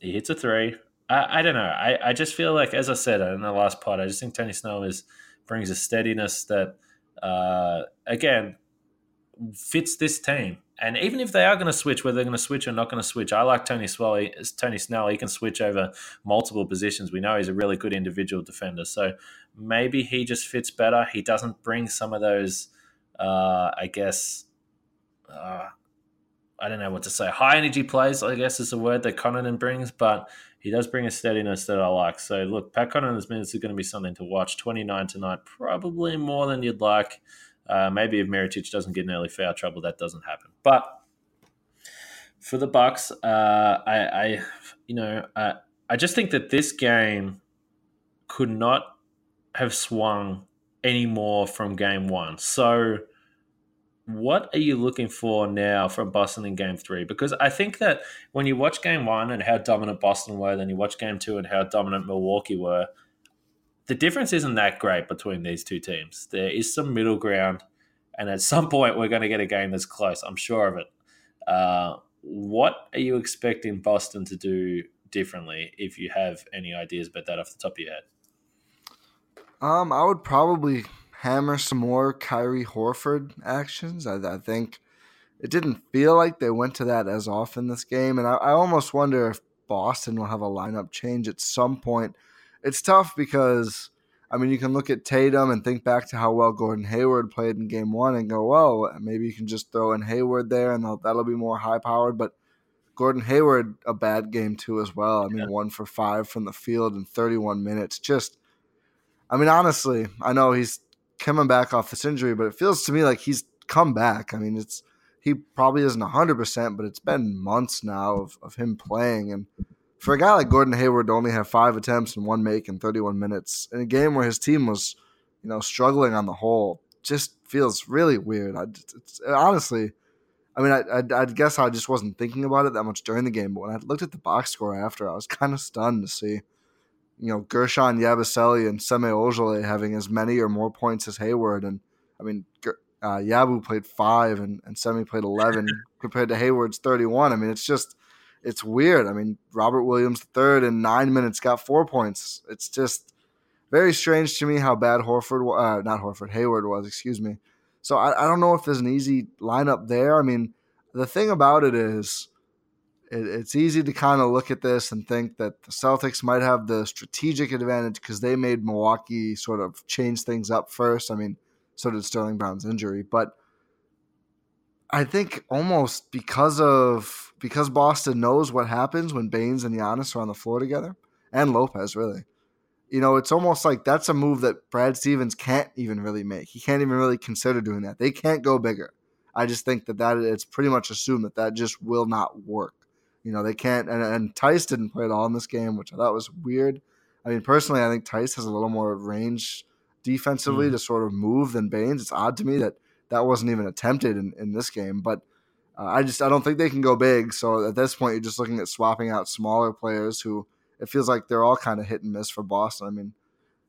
he hits a three. I, I don't know. I, I just feel like, as I said in the last part, I just think Tony Snell is brings a steadiness that, uh, again, fits this team. And even if they are going to switch, whether they're going to switch or not going to switch, I like Tony Snell. Tony Snell, he can switch over multiple positions. We know he's a really good individual defender, so maybe he just fits better. He doesn't bring some of those, uh, I guess, uh, I don't know what to say. High energy plays, I guess, is a word that Connaughton brings, but he does bring a steadiness that I like. So, look, Pat Connaughton's minutes are going to be something to watch. 29 tonight, probably more than you'd like. Uh, maybe if Mirotic doesn't get an early foul trouble, that doesn't happen. But for the Bucks, uh, I, I, you know, uh, I just think that this game could not have swung any more from game one. So what are you looking for now from Boston in game three? Because I think that when you watch game one and how dominant Boston were, then you watch game two and how dominant Milwaukee were, the difference isn't that great between these two teams. There is some middle ground, and at some (laughs) point, we're going to get a game that's close. I'm sure of it. Uh, what are you expecting Boston to do differently if you have any ideas about that off the top of your head? Um, I would probably hammer some more Kyrie Horford actions. I, I, think it didn't feel like they went to that as often this game, and I, I, almost wonder if Boston will have a lineup change at some point. It's tough because I mean you can look at Tatum and think back to how well Gordon Hayward played in Game One and go, well, maybe you can just throw in Hayward there and that'll be more high powered, but. Gordon Hayward, a bad game too as well. I mean, yeah. one for five from the field in 31 minutes. Just, I mean, honestly, I know he's coming back off this injury, but it feels to me like he's come back. I mean, it's he probably isn't hundred percent, but it's been months now of, of him playing. And for a guy like Gordon Hayward to only have five attempts and one make in 31 minutes in a game where his team was, you know, struggling on the whole, just feels really weird. I, honestly, I mean, I, I, I, guess I just wasn't thinking about it that much during the game, but when I looked at the box score after, I was (laughs) kind of stunned to see you know, Gershon Yabusele and Semi Ojeleye having as many or more points as Hayward. And I mean, uh, Yabu played five and, and Semi played 11 (laughs) compared to Hayward's 31. I mean, it's just, it's weird. I mean, Robert Williams, third in nine minutes, got four points. It's just very strange to me how bad Horford, uh, not Horford, Hayward was, excuse me. So I, I don't know if there's an easy lineup there. I mean, the thing about it is, it, it's easy to kind of look at this and think that the Celtics might have the strategic advantage because they made Milwaukee sort of change things up first. I mean, so did Sterling Brown's injury, but I think almost because of because Boston knows what happens when Baynes and Giannis are on the floor together, and Lopez really. You know, it's almost like that's a move that Brad Stevens can't even really make. He can't even really consider doing that. They can't go bigger. I just think that that it's pretty much assumed that that just will not work. You know, they can't. And, and Theis didn't play at all in this game, which I thought was weird. I mean, personally, I think Theis has a little more range defensively mm. to sort of move than Baynes. It's odd to me that that wasn't even attempted in, in this game, but uh, I just I don't think they can go big. So at this point, you're just looking at swapping out smaller players who it feels like they're all kind of hit and miss for Boston. I mean,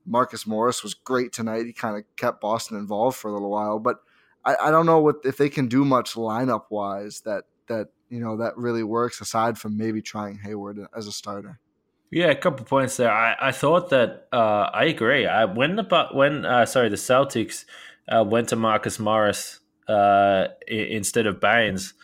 Marcus Morris was great tonight. He kind of kept Boston involved for a little while, but I, I don't know what if they can do much lineup wise that that you know that really works aside from maybe trying Hayward as a starter. Yeah, a couple points there. I, I thought that uh, I agree. I, when the when uh, sorry the Celtics uh, went to Marcus Morris uh, instead of Baynes,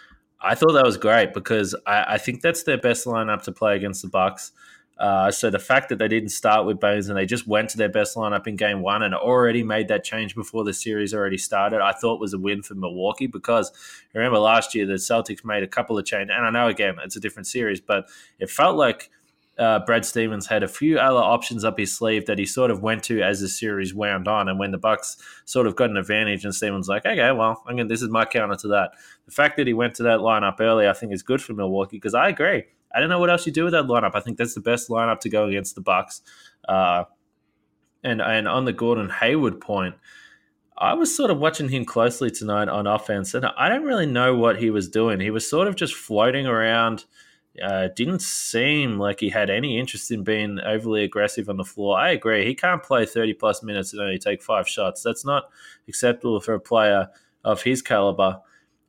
I thought that was great because I, I, think that's their best lineup to play against the Bucks. Uh, so the fact that they didn't start with Baynes and they just went to their best lineup in game one and already made that change before the series already started, I thought was a win for Milwaukee because remember last year the Celtics made a couple of changes, and I know again it's a different series, but it felt like uh, Brad Stevens had a few other options up his sleeve that he sort of went to as the series wound on. And when the Bucks sort of got an advantage, and Stevens like, okay, well, I'm gonna, this is my counter to that. The fact that he went to that lineup early, I think, is good for Milwaukee because I agree. I don't know what else you do with that lineup. I think that's the best lineup to go against the Bucks. Uh, and and on the Gordon Hayward point, I was sort of watching him closely tonight on offense, and I don't really know what he was doing. He was sort of just floating around uh, didn't seem like he had any interest in being overly aggressive on the floor. I agree. He can't play 30 plus minutes and only take five shots. That's not acceptable for a player of his caliber.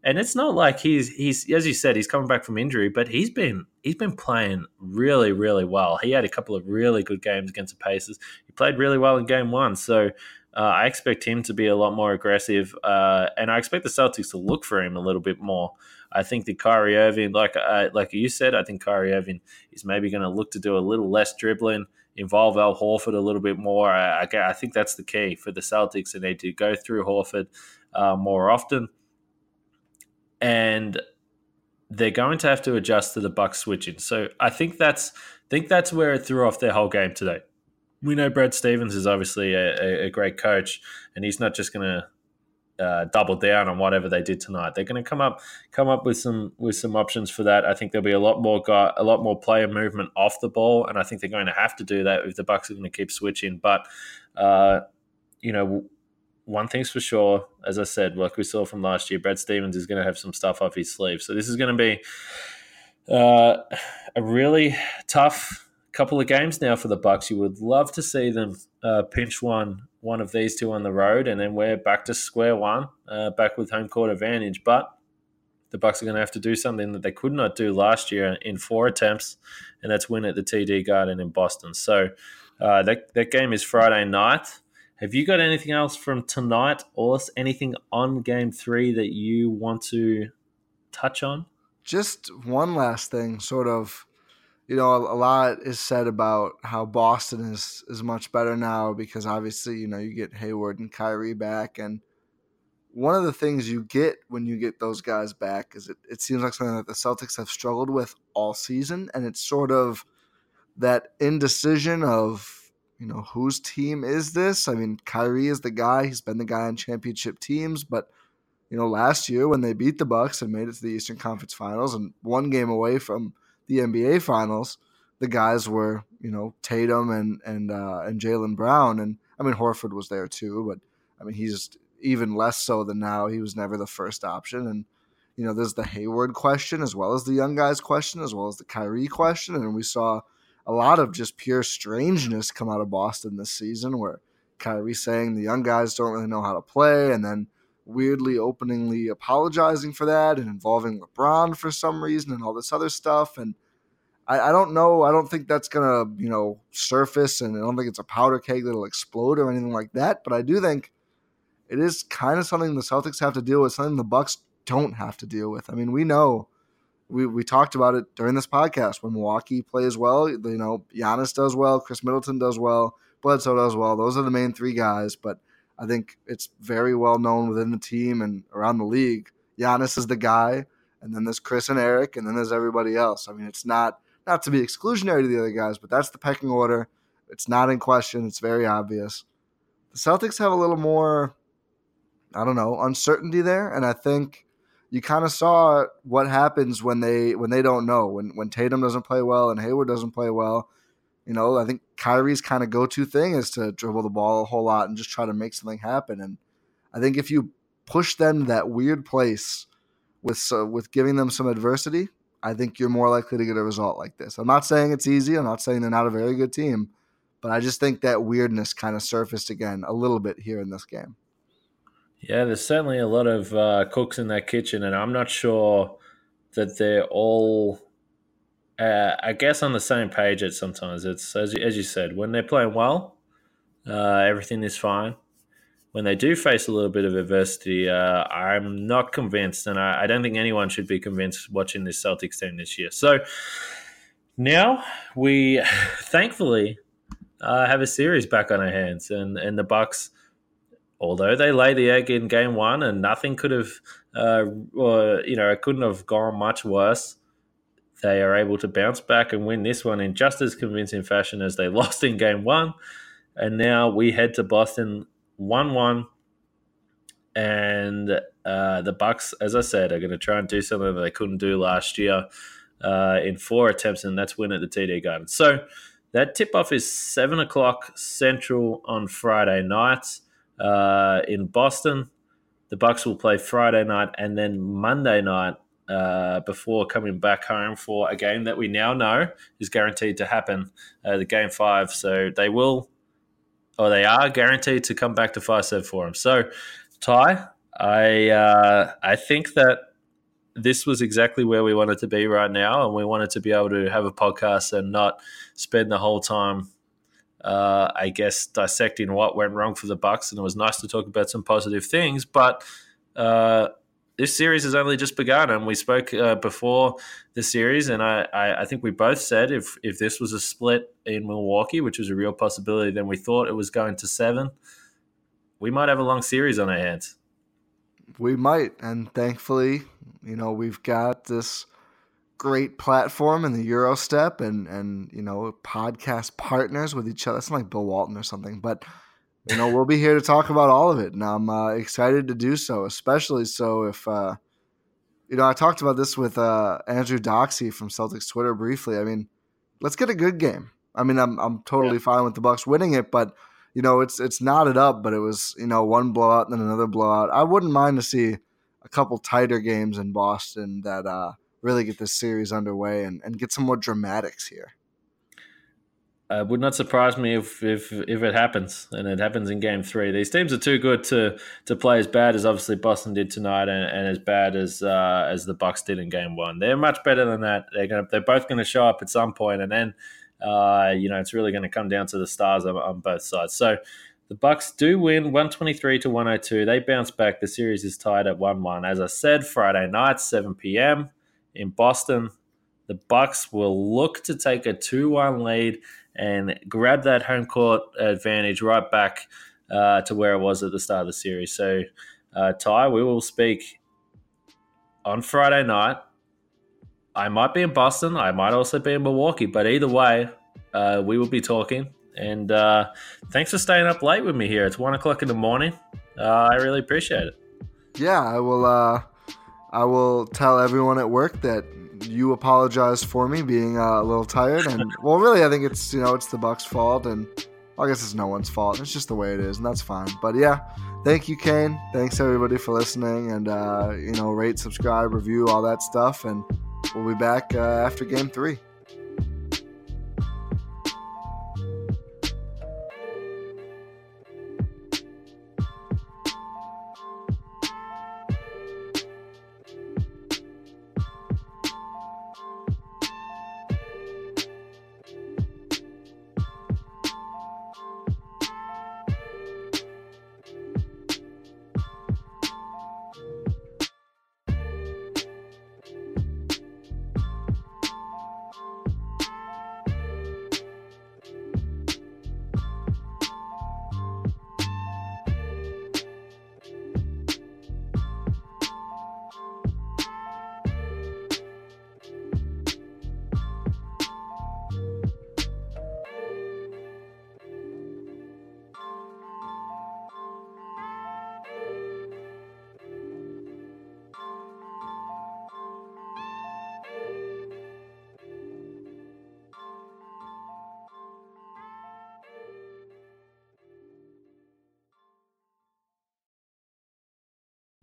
And it's not like he's he's as you said he's coming back from injury, but he's been he's been playing really really well. He had a couple of really good games against the Pacers. He played really well in game one, so uh, I expect him to be a lot more aggressive, uh, and I expect the Celtics to look for him a little bit more. I think that Kyrie Irving, like uh, like you said, I think Kyrie Irving is maybe going to look to do a little less dribbling, involve Al Horford a little bit more. I, I, I think that's the key for the Celtics. They need to go through Horford uh, more often, and they're going to have to adjust to the Bucks switching. So I think that's think that's where it threw off their whole game today. We know Brad Stevens is obviously a, a great coach, and he's not just going to uh, double down on whatever they did tonight. They're going to come up come up with some with some options for that. I think there'll be a lot more guy, a lot more player movement off the ball, and I think they're going to have to do that if the Bucks are going to keep switching. But uh, you know, one thing's for sure, as I said, like we saw from last year, Brad Stevens is going to have some stuff off his sleeve. So this is going to be uh, a really tough couple of games now for the Bucks. You would love to see them uh, pinch one one of these two on the road, and then we're back to square one, uh, back with home court advantage. But the Bucks are going to have to do something that they could not do last year in four attempts, and that's win at the TD Garden in Boston. So uh, that that game is Friday night. Have you got anything else from tonight, or anything on Game Three that you want to touch on? Just one last thing, sort of you know, a, lot is said about how Boston is is much better now because obviously, you know, you get Hayward and Kyrie back, and one of the things you get when you get those guys back is it, it seems like something that the Celtics have struggled with all season, and it's sort of that indecision of you know whose team is this? I mean, Kyrie is the guy; he's been the guy on championship teams, but you know, last year when they beat the Bucks and made it to the Eastern Conference Finals and one game away from the NBA Finals, the guys were you know Tatum and and uh, and Jaylen Brown, and I mean Horford was there too, but I mean he's even less so than now. He was never the first option, and you know there's the Hayward question as well as the young guys question as well as the Kyrie question, and we saw a lot of just pure strangeness come out of Boston this season, where Kyrie saying the young guys don't really know how to play, and then weirdly openingly apologizing for that and involving LeBron for some reason and all this other stuff. And I, I, don't know. I don't think that's gonna, you know, surface and I don't think it's a powder keg that'll explode or anything like that. But I do think it is kind of something the Celtics have to deal with, something the Bucks don't have to deal with. I mean, we know we, we talked about it during this podcast. When Milwaukee plays well, you know, Giannis does well, Khris Middleton does well, Bledsoe does well. Those are the main three guys, but I think it's very well known within the team and around the league. Giannis is the guy, and then there's Khris and Eric, and then there's everybody else. I mean, it's not not to be exclusionary to the other guys, but that's the pecking order. It's not in question. It's very obvious. The Celtics have a little more, I don't know, uncertainty there, and I think you kind of saw what happens when they when they don't know when when Tatum doesn't play well and Hayward doesn't play well You know, I think Kyrie's kind of go to thing is to dribble the ball a whole lot and just try to make something happen. And I think if you push them that weird place with with giving them some adversity, I think you're more likely to get a result like this. I'm not saying it's easy. I'm not saying they're not a very good team, but I just think that weirdness kind of surfaced again a little bit here in this game. Yeah, there's certainly a lot of uh, cooks in that kitchen, and I'm not sure that they're all uh, I guess on the same page at sometimes. It's as you, as you said, when they're playing well, uh, everything is fine. When they do face a little bit of adversity, uh, I'm not convinced, and I, I, don't think anyone should be convinced watching this Celtics team this year. So now we, (laughs) thankfully, uh, have a series back on our hands, and and the Bucks although they lay the egg in game one and nothing could have, uh, or, you know, it couldn't have gone much worse they are able to bounce back and win this one in just as convincing fashion as they (laughs) lost in game one. And now we head to Boston 1 1. And uh, the Bucks, as I said, are going to try and do something that they couldn't do last year uh, in four attempts, and that's win at the TD Garden. So that tip off is 7 o'clock Central on Friday night uh, in Boston. The Bucks will play Friday night and then Monday night uh, before coming back home for a game that we now know is guaranteed to happen, uh, the game five. So they will, or they are guaranteed to come back to Fiserv Forum. So, Ti, I uh, I think that this was exactly where we wanted to be right now, and we wanted to be able to have a podcast and not spend the whole time. Uh, I guess dissecting what went wrong for the Bucks, and it was nice to talk about some positive things. But uh, this series has only just begun, and we spoke uh, before the series, and I, I, I, think we both said if if this was a split in Milwaukee, which was a real possibility, then we thought it was going to seven. We might have a long series on our hands. We might, and thankfully, you know, we've got this great platform in the Gyro Step, and and you know, podcast partners with each other. It's not like Bill Walton or something, but you know, we'll be here to talk about all of it, and I'm uh, excited to do so. Especially so if, uh, you know, I talked about this with uh, Andrew Doxy from Celtics Twitter briefly. I mean, let's get a good game. I mean, I'm I'm totally yeah. fine with the Bucks winning it, but you know, it's it's knotted up, but it was you know one blowout and then another blowout. I wouldn't mind to see a couple tighter games in Boston that uh, really get this series underway and, and get some more dramatics here. Uh, would not surprise me if, if if it happens, and it happens in Game Three. These teams are too good to to play as bad as obviously Boston did tonight, and, and as bad as uh, as the Bucks did in Game One. They're much better than that. They're gonna they're both going to show up at some point, and then uh, you know it's really going to come down to the stars on, on both sides. So the Bucks do win 123 to 102. They bounce back. The series is tied at 1-1. As I said, Friday night, 7 p.m. in Boston. The Bucks will look to take a 2-1 lead and grab that home court advantage right back uh, to where it was at the start of the series. So, uh, Ti, we will speak on Friday night. I might be in Boston. I might also be in Milwaukee. But either way, uh, we will be talking. And uh, thanks for staying up late with me here. It's one o'clock in the morning. Uh, I really appreciate it. Yeah, I will. I will tell everyone at work that you apologize for me being uh, a little tired, and (laughs) well, really, I think it's you know it's the Bucks' fault, and I guess it's no one's fault. It's just the way it is, and that's fine. But yeah, thank you, Kane. Thanks everybody for listening, and uh, you know, rate, subscribe, review, all that stuff, and we'll be back uh, after Game Three.